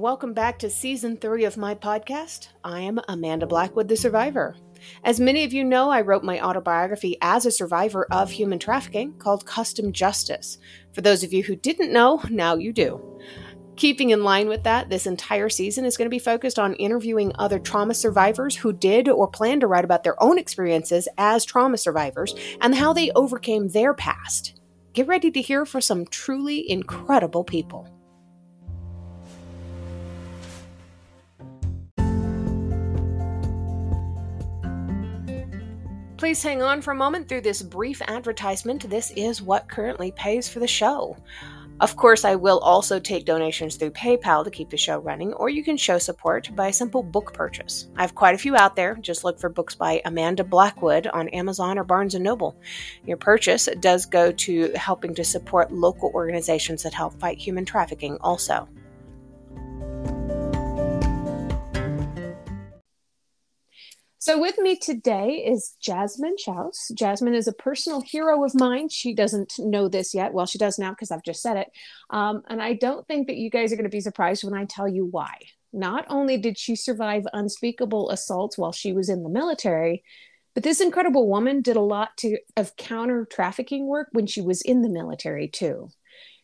Welcome back to season three of my podcast. I am Amanda Blackwood, the survivor. As many of you know, I wrote my autobiography as a survivor of human trafficking called Custom Justice. For those of you who didn't know, now you do. Keeping in line with that, this entire season is going to be focused on interviewing other trauma survivors who did or plan to write about their own experiences as trauma survivors and how they overcame their past. Get ready to hear from some truly incredible people. Please hang on for a moment through this brief advertisement. This is what currently pays for the show. Of course, I will also take donations through PayPal to keep the show running, or you can show support by a simple book purchase. I have quite a few out there. Just look for books by Amanda Blackwood on Amazon or Barnes & Noble. Your purchase does go to helping to support local organizations that help fight human trafficking also. So, with me today is Jasmine Schaus. Jasmine is a personal hero of mine. She doesn't know this yet. Well, she does now because I've just said it. Um, and I don't think that you guys are going to be surprised when I tell you why. Not only did she survive unspeakable assaults while she was in the military, but this incredible woman did a lot to, of counter trafficking work when she was in the military, too.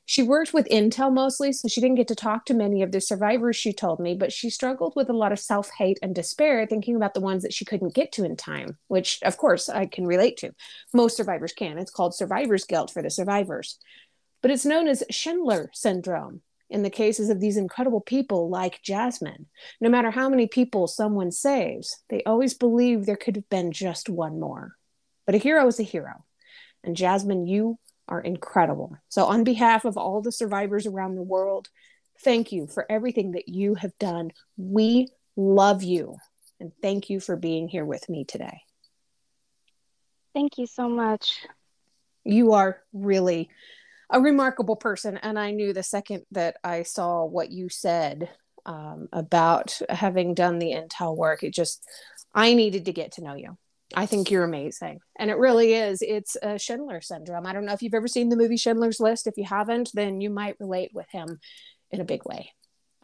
She worked with Intel mostly, so she didn't get to talk to many of the survivors, she told me, but she struggled with a lot of self hate and despair, thinking about the ones that she couldn't get to in time, which, of course, I can relate to. Most survivors can. It's called survivor's guilt for the survivors. But it's known as Schindler syndrome in the cases of these incredible people like Jasmine. No matter how many people someone saves, they always believe there could have been just one more. But a hero is a hero. And Jasmine, you are incredible. So, on behalf of all the survivors around the world, thank you for everything that you have done. We love you. And thank you for being here with me today. Thank you so much. You are really a remarkable person. And I knew the second that I saw what you said um, about having done the intel work, it just, I needed to get to know you. I think you're amazing. And it really is. It's a Schindler syndrome. I don't know if you've ever seen the movie Schindler's List. If you haven't, then you might relate with him in a big way.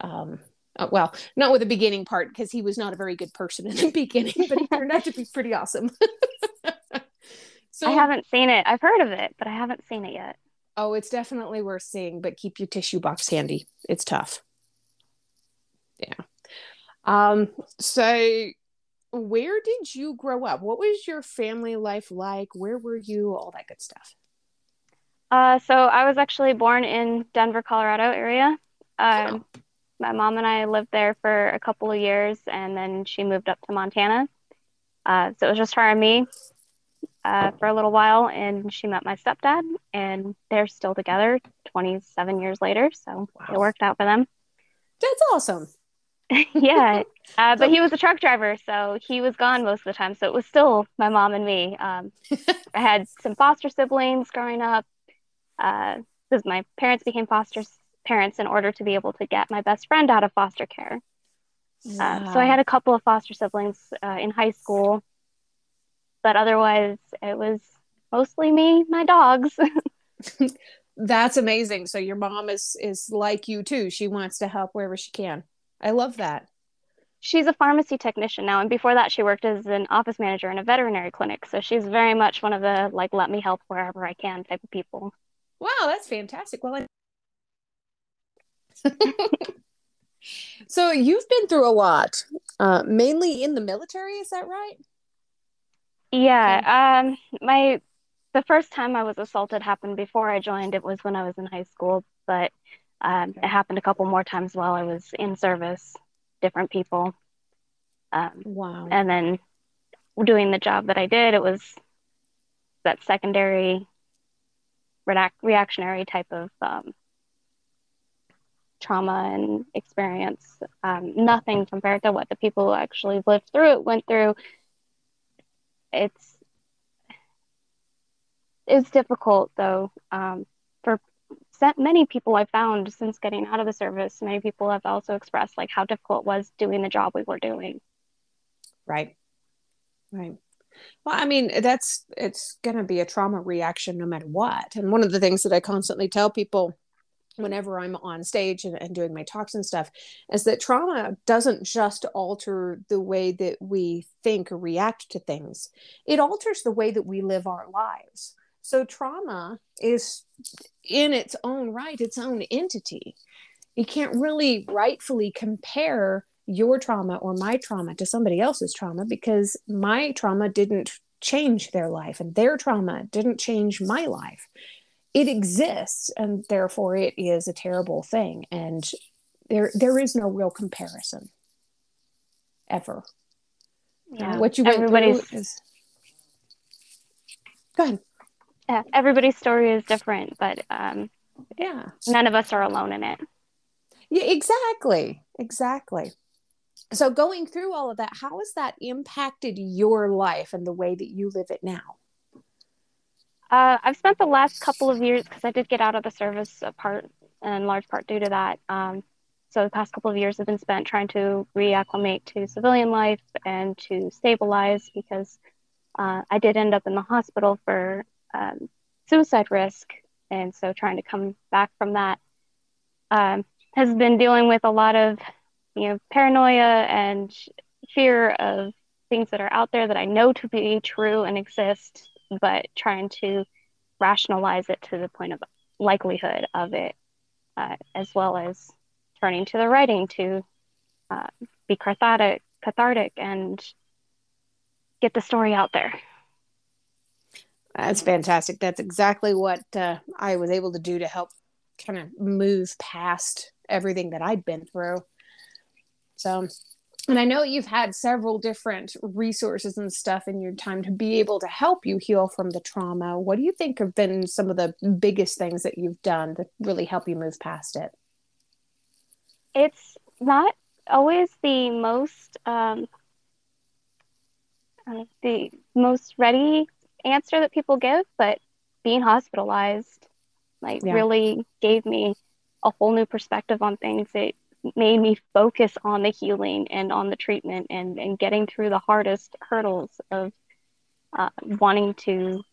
Um, uh, well, not with the beginning part because he was not a very good person in the beginning, but he turned out to be pretty awesome. so I haven't seen it. I've heard of it, but I haven't seen it yet. Oh, it's definitely worth seeing, but keep your tissue box handy. It's tough. Yeah. Um, so where did you grow up? What was your family life like? Where were you? All that good stuff. Uh, so I was actually born in Denver, Colorado area. Um, oh. My mom and I lived there for a couple of years, and then she moved up to Montana. Uh, so it was just her and me uh, for a little while, and she met my stepdad, and they're still together 27 years later. So wow. it worked out for them. That's awesome. yeah, uh, but he was a truck driver, so he was gone most of the time. So it was still my mom and me. Um, I had some foster siblings growing up because uh, my parents became foster parents in order to be able to get my best friend out of foster care. Wow. Uh, so I had a couple of foster siblings uh, in high school, but otherwise it was mostly me, my dogs. That's amazing. So your mom is is like you too. She wants to help wherever she can. I love that. She's a pharmacy technician now, and before that, she worked as an office manager in a veterinary clinic. So she's very much one of the like, let me help wherever I can type of people. Wow, that's fantastic. Well, I... so you've been through a lot, uh, mainly in the military. Is that right? Yeah. Um, my the first time I was assaulted happened before I joined. It was when I was in high school, but um, it happened a couple more times while I was in service, different people. Um, wow. And then doing the job that I did, it was that secondary reactionary type of um, trauma and experience. Um, nothing compared to what the people who actually lived through it went through. It's it's difficult though um, many people I've found since getting out of the service, many people have also expressed like how difficult it was doing the job we were doing. Right. Right. Well, I mean, that's it's going to be a trauma reaction no matter what. And one of the things that I constantly tell people whenever I'm on stage and, and, doing my talks and stuff is that trauma doesn't just alter the way that we think or react to things, it alters the way that we live our lives. So, trauma is in its own right, its own entity. You can't really rightfully compare your trauma or my trauma to somebody else's trauma because my trauma didn't change their life and their trauma didn't change my life it exists and therefore it is a terrible thing and there there is no real comparison ever yeah. Uh, what you went everybody's is go ahead yeah everybody's story is different but um yeah. none of us are alone in it. Yeah exactly exactly. So going through all of that how has that impacted your life and the way that you live it now? Uh, I've spent the last couple of years because I did get out of the service part in large part due to that. Um, so the past couple of years have been spent trying to reacclimate to civilian life and to stabilize because uh, I did end up in the hospital for um, suicide risk, and so trying to come back from that um, has been dealing with a lot of you know paranoia and fear of things that are out there that I know to be true and exist but trying to rationalize it to the point of likelihood of it, uh, as well as turning to the writing to uh, be cathartic, cathartic and get the story out there. That's fantastic. That's exactly what uh, I was able to do to help kind of move past everything that I'd been through. So and I know you've had several different resources and stuff in your time to be able to help you heal from the trauma. What do you think have been some of the biggest things that you've done to really help you move past it? It's not always the most um, uh, the most ready answer that people give, but being hospitalized like yeah. really gave me a whole new perspective on things. It made me focus on the healing and on the treatment and, and getting through the hardest hurdles of uh, wanting to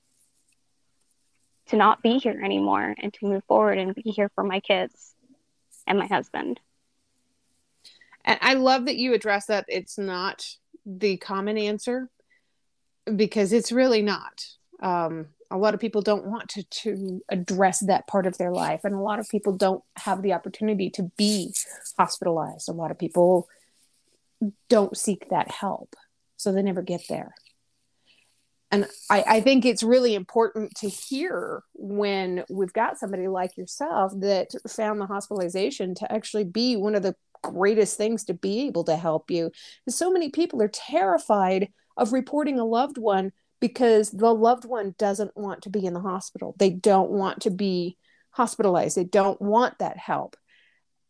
to not be here anymore and to move forward and be here for my kids and my husband. And I love that you address that it's not the common answer because it's really not. Um, a lot of people don't want to to address that part of their life and a lot of people don't have the opportunity to be hospitalized a lot of people don't seek that help so they never get there and I, I think it's really important to hear when we've got somebody like yourself that found the hospitalization to actually be one of the greatest things to be able to help you. So many people are terrified of reporting a loved one because the loved one doesn't want to be in the hospital. They don't want to be hospitalized. They don't want that help.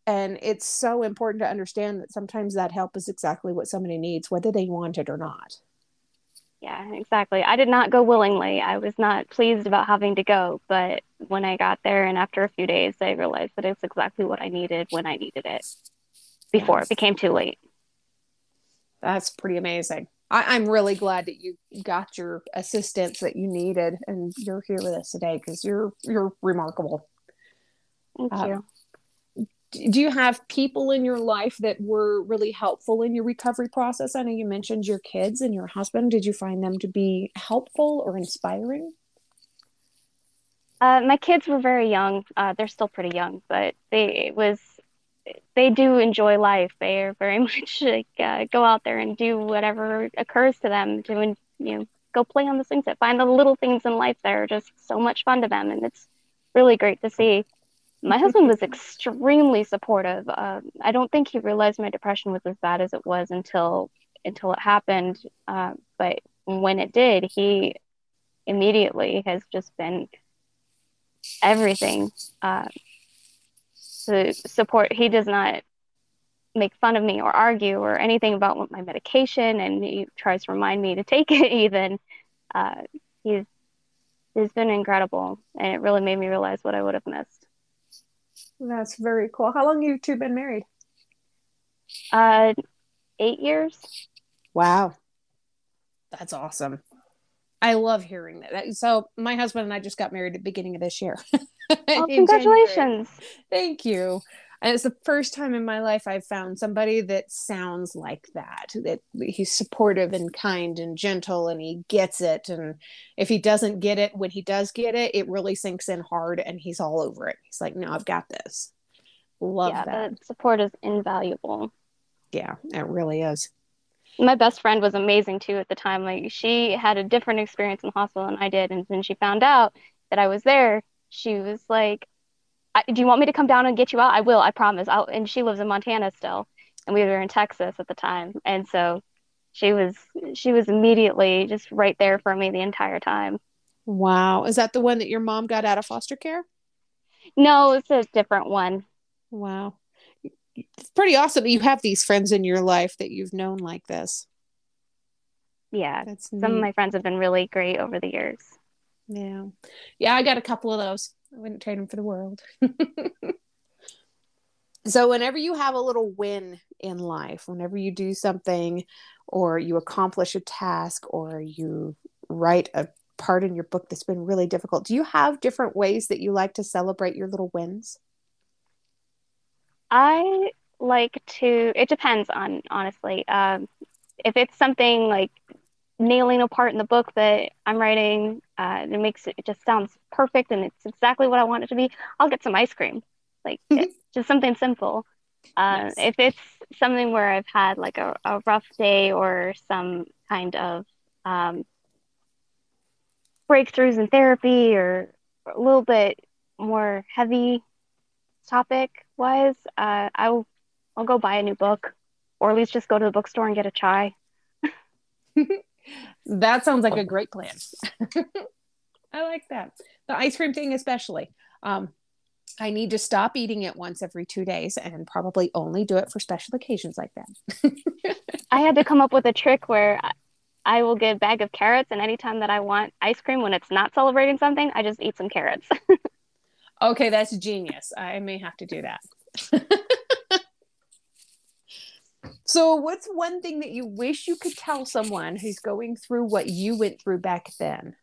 And it's so important to understand that sometimes that help is exactly what somebody needs, whether they want it or not. Yeah, exactly. I did not go willingly. I was not pleased about having to go. But when I got there and after a few days, I realized that it's exactly what I needed when I needed it before yes. it became too late. That's pretty amazing. I, am really glad that you got your assistance that you needed and you're here with us today because you're you're remarkable. Thank uh, you. Do you have people in your life that were really helpful in your recovery process? I know you mentioned your kids and your husband. Did you find them to be helpful or inspiring? Uh, my kids were very young. Uh, they're still pretty young, but they it was they do enjoy life. They are very much like uh, go out there and do whatever occurs to them to you know go play on the things that find the little things in life that are just so much fun to them, and it's really great to see. My husband was extremely supportive. Uh, I don't think he realized my depression was as bad as it was until until it happened. Uh, but when it did, he immediately has just been everything. To support. He does not make fun of me or argue or anything about my medication, and he tries to remind me to take it. Even uh, he's he's been incredible, and it really made me realize what I would have missed. That's very cool. How long have you two been married? Uh, eight years. Wow, that's awesome. I love hearing that. So my husband and I just got married at the beginning of this year. Oh, congratulations. Thank you. And it's the first time in my life I've found somebody that sounds like that. That he's supportive and kind and gentle and he gets it. And if he doesn't get it, when he does get it, it really sinks in hard and he's all over it. He's like, no, I've got this. Love yeah, that. The support is invaluable. Yeah, it really is. My best friend was amazing too at the time. Like she had a different experience in the hospital than I did. And when she found out that I was there, she was like, do you want me to come down and get you out? I will, I promise. I'll, and she lives in Montana still, and we were in Texas at the time, and so she was she was immediately just right there for me the entire time. Wow, is that the one that your mom got out of foster care? No, it's a different one. Wow, it's pretty awesome that you have these friends in your life that you've known like this. Yeah, That's some neat. of my friends have been really great over the years. Yeah, yeah, I got a couple of those. I wouldn't trade them for the world. so, whenever you have a little win in life, whenever you do something or you accomplish a task or you write a part in your book that's been really difficult, do you have different ways that you like to celebrate your little wins? I like to, it depends on, honestly. Um, if it's something like nailing a part in the book that I'm writing. Uh, it makes it, it just sounds perfect and it's exactly what I want it to be. I'll get some ice cream, like just something simple. Uh. If it's something where I've had like a, a rough day or some kind of um, breakthroughs in therapy or a little bit more heavy topic wise, uh, I'll I'll go buy a new book or at least just go to the bookstore and get a chai. that sounds like a great plan. I like that. The ice cream thing, especially. Um, I need to stop eating it once every two days and probably only do it for special occasions like that. I had to come up with a trick where I will get a bag of carrots, and anytime that I want ice cream when it's not celebrating something, I just eat some carrots. okay, that's genius. I may have to do that. So, what's one thing that you wish you could tell someone who's going through what you went through back then?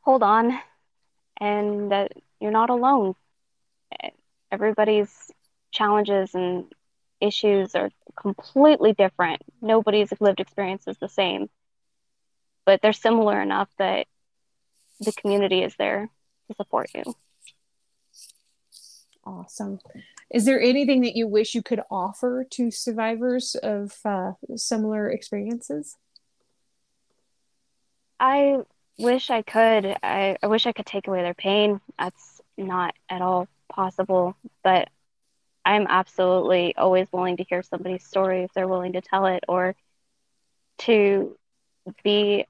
Hold on, and that you're not alone. Everybody's challenges and issues are completely different. Nobody's lived experience is the same, but they're similar enough that the community is there to support you. Awesome. Is there anything that you wish you could offer to survivors of uh, similar experiences? I wish I could. I, I wish I could take away their pain. That's not at all possible, but I'm absolutely always willing to hear somebody's story if they're willing to tell it or to be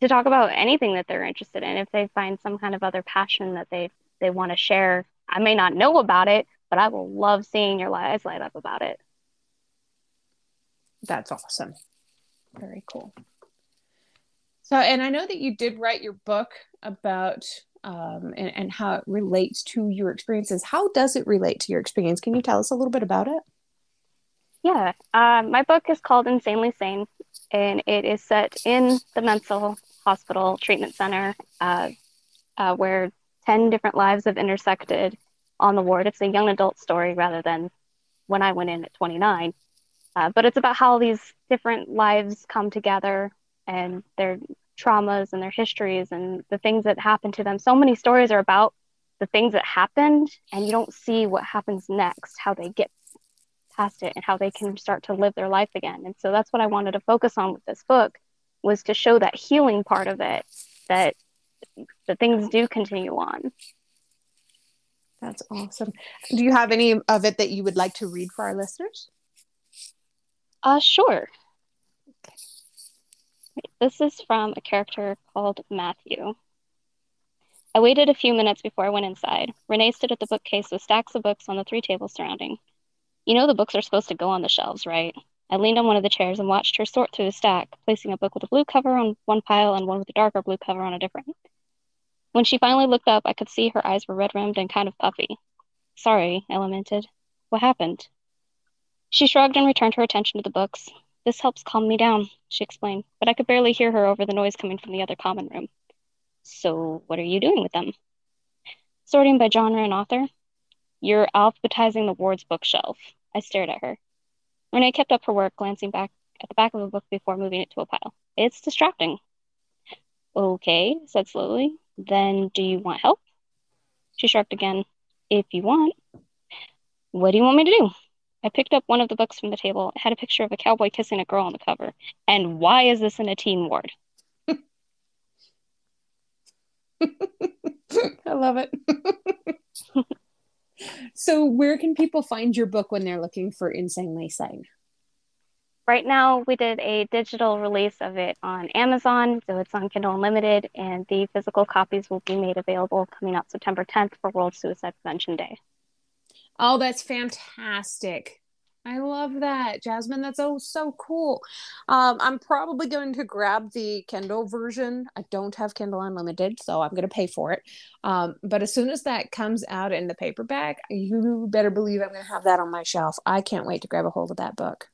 to talk about anything that they're interested in if they find some kind of other passion that they they want to share I may not know about it, but I will love seeing your eyes light up about it. That's awesome. Very cool. So, and I know that you did write your book about um, and, and how it relates to your experiences. How does it relate to your experience? Can you tell us a little bit about it? Yeah, uh, my book is called Insanely Sane, and it is set in the mental hospital treatment center uh, uh, where 10 different lives have intersected on the ward. It's a young adult story rather than when I went in at 29. Uh, but it's about how these different lives come together and their traumas and their histories and the things that happen to them. So many stories are about the things that happened, and you don't see what happens next, how they get past it, and how they can start to live their life again. And so that's what I wanted to focus on with this book was to show that healing part of it that that things do continue on. That's awesome. Do you have any of it that you would like to read for our listeners? Uh, sure. Okay. This is from a character called Matthew. I waited a few minutes before I went inside. Renee stood at the bookcase with stacks of books on the three tables surrounding. You know the books are supposed to go on the shelves, right? I leaned on one of the chairs and watched her sort through the stack, placing a book with a blue cover on one pile and one with a darker blue cover on a different. When she finally looked up, I could see her eyes were red rimmed and kind of puffy. Sorry, I lamented. What happened? She shrugged and returned her attention to the books. This helps calm me down, she explained, but I could barely hear her over the noise coming from the other common room. So, what are you doing with them? Sorting by genre and author. You're alphabetizing the ward's bookshelf. I stared at her. Renee kept up her work, glancing back at the back of a book before moving it to a pile. It's distracting. Okay, said slowly. Then do you want help? She shrugged again. If you want. What do you want me to do? I picked up one of the books from the table. It had a picture of a cowboy kissing a girl on the cover. And why is this in a teen ward? I love it. so, where can people find your book when they're looking for Insanely Sane? Right now, we did a digital release of it on Amazon, so it's on Kindle Unlimited, and the physical copies will be made available coming out September 10th for World Suicide Prevention Day. Oh, that's fantastic. I love that, Jasmine. That's oh so cool. Um, I'm probably going to grab the Kindle version. I don't have Kindle Unlimited, so I'm going to pay for it. Um, but as soon as that comes out in the paperback, you better believe I'm going to have that on my shelf. I can't wait to grab a hold of that book.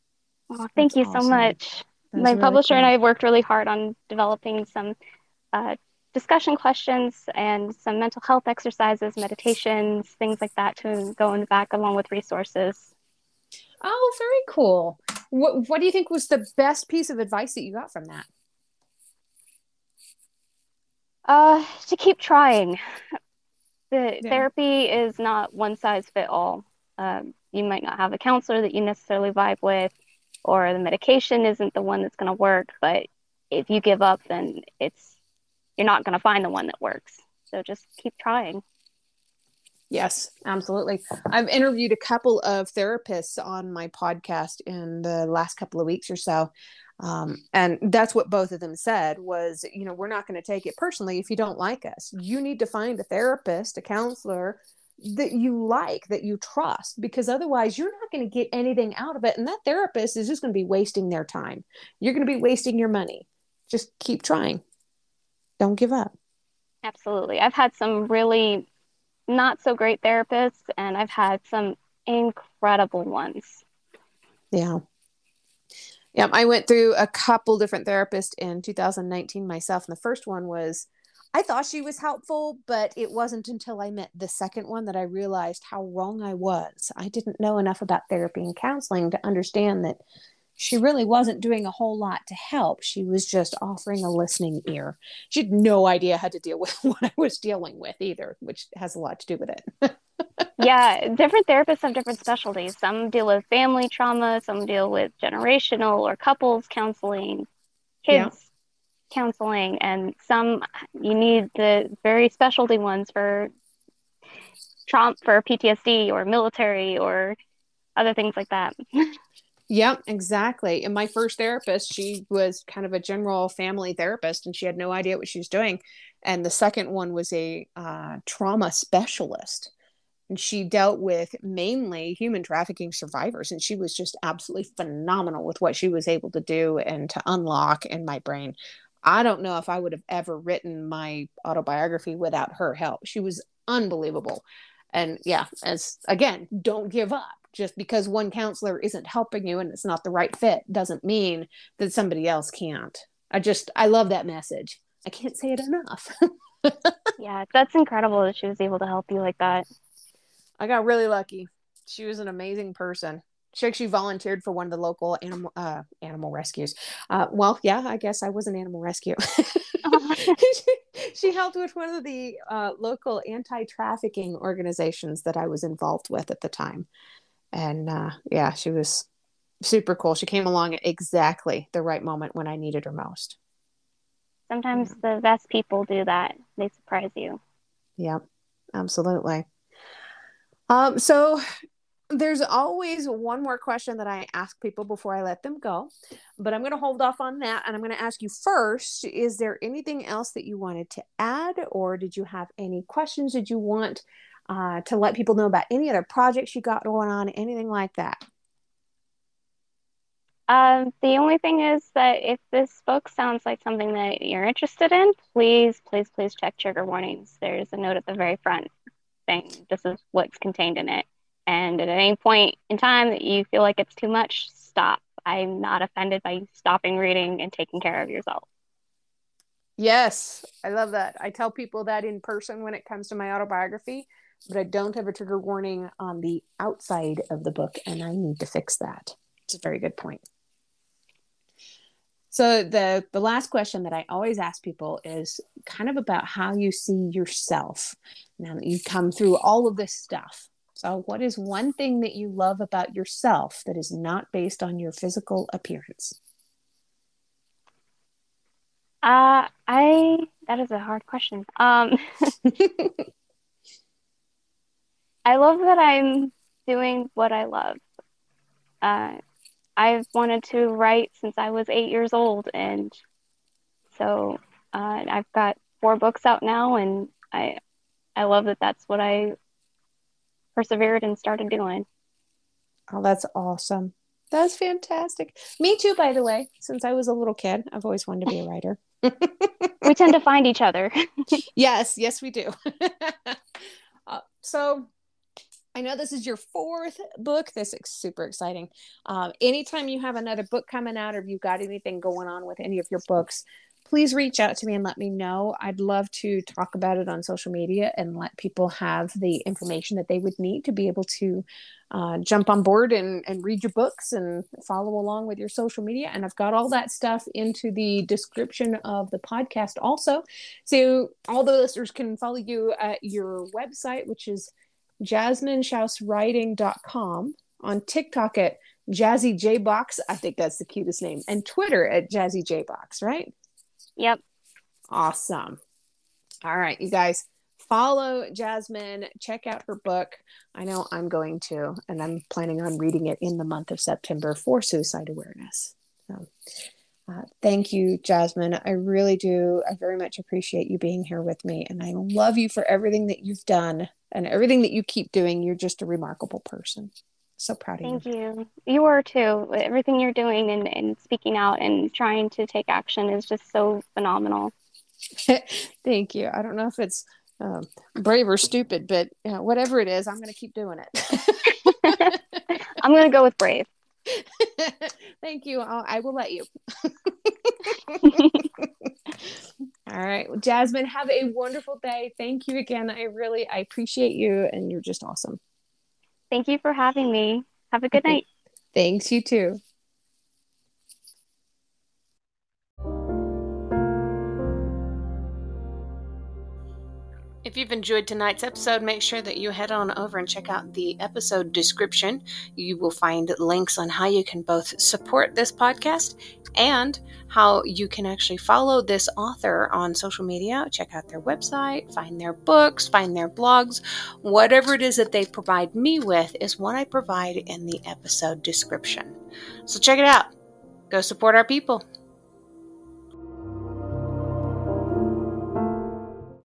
Oh, thank That's you awesome. so much. That's my really publisher cool. and I worked really hard on developing some uh, discussion questions and some mental health exercises, meditations, things like that to go in the back along with resources. Oh, very cool. What What do you think was the best piece of advice that you got from that? Uh, to keep trying. The yeah. therapy is not one size fit all. Um, you might not have a counselor that you necessarily vibe with, or the medication isn't the one that's going to work. But if you give up, then it's you're not going to find the one that works. So just keep trying. Yes, absolutely. I've interviewed a couple of therapists on my podcast in the last couple of weeks or so. Um, and that's what both of them said was, you know, we're not going to take it personally if you don't like us. You need to find a therapist, a counselor that you like, that you trust, because otherwise you're not going to get anything out of it. And that therapist is just going to be wasting their time. You're going to be wasting your money. Just keep trying. Don't give up. Absolutely. I've had some really not so great therapists, and I've had some incredible ones. Yeah. Yeah, I went through a couple different therapists in 2019 myself. And the first one was, I thought she was helpful, but it wasn't until I met the second one that I realized how wrong I was. I didn't know enough about therapy and counseling to understand that she really wasn't doing a whole lot to help. She was just offering a listening ear. She had no idea how to deal with what I was dealing with either, which has a lot to do with it. yeah, different therapists have different specialties. Some deal with family trauma, some deal with generational or couples counseling, kids yeah. counseling, and some you need the very specialty ones for trauma for PTSD or military or other things like that. Yep, exactly. And my first therapist, she was kind of a general family therapist and she had no idea what she was doing. And the second one was a uh, trauma specialist. And she dealt with mainly human trafficking survivors. And she was just absolutely phenomenal with what she was able to do and to unlock in my brain. I don't know if I would have ever written my autobiography without her help. She was unbelievable. And yeah, as again, don't give up just because one counselor isn't helping you and it's not the right fit doesn't mean that somebody else can't. I just, I love that message. I can't say it enough. yeah, that's incredible that she was able to help you like that. I got really lucky. She was an amazing person. She actually volunteered for one of the local animal uh, animal rescues. Uh, well, yeah, I guess I was an animal rescue. she, she, helped with one of the uh, local anti trafficking organizations that I was involved with at the time and uh, yeah, she was super cool. She came along at exactly the right moment when I needed her most. Sometimes the best people do that. They surprise you. Yep, absolutely. Um, so there's always one more question that I ask people before I let them go, but I'm going to hold off on that. And I'm going to ask you first Is there anything else that you wanted to add, or did you have any questions? Did you want uh, to let people know about any other projects you got going on, anything like that? Um, the only thing is that if this book sounds like something that you're interested in, please, please, please check trigger warnings. There's a note at the very front saying this is what's contained in it. And at any point in time that you feel like it's too much, stop. I'm not offended by you stopping reading and taking care of yourself. Yes, I love that. I tell people that in person when it comes to my autobiography, but I don't have a trigger warning on the outside of the book, and I need to fix that. It's a very good point. So the the last question that I always ask people is kind of about how you see yourself now that you've come through all of this stuff. So what is one thing that you love about yourself that is not based on your physical appearance? Uh I that is a hard question. Um I love that I'm doing what I love. Uh I've wanted to write since I was eight years old, and so uh, I've got four books out now, and I I love that that's what I persevered and started doing. Oh, that's awesome. That's fantastic. Me too, by the way. Since I was a little kid, I've always wanted to be a writer. we tend to find each other. yes, yes, we do. uh, so I know this is your fourth book. This is super exciting. Um, anytime you have another book coming out or if you've got anything going on with any of your books, please reach out to me and let me know. I'd love to talk about it on social media and let people have the information that they would need to be able to uh, jump on board and, and read your books and follow along with your social media. And I've got all that stuff into the description of the podcast also. So all the listeners can follow you at your website, which is jasmineschauswriting.com, on TikTok at Jazzy J Box. I think that's the cutest name, and Twitter at Jazzy J Box, right? Yep. Awesome. All right, you guys follow Jasmine, check out her book. I know I'm going to, and I'm planning on reading it in the month of September for suicide awareness. So, uh, thank you, Jasmine. I really do. I very much appreciate you being here with me, and I love you for everything that you've done and everything that you keep doing. You're just a remarkable person. So proud of you. Thank you. You are too. Everything you're doing and, and speaking out and trying to take action is just so phenomenal. Thank you. I don't know if it's um, brave or stupid, but you know, whatever it is, I'm going to keep doing it. I'm going to go with brave. Thank you. I'll, I will let you. All right. Well, Jasmine, have a wonderful day. Thank you again. I really I appreciate you and you're just awesome. Thank you for having me. Have a good night. Thanks, you too. If you've enjoyed tonight's episode, make sure that you head on over and check out the episode description. You will find links on how you can both support this podcast and how you can actually follow this author on social media. Check out their website, find their books, find their blogs. Whatever it is that they provide me with is what I provide in the episode description. So check it out. Go support our people.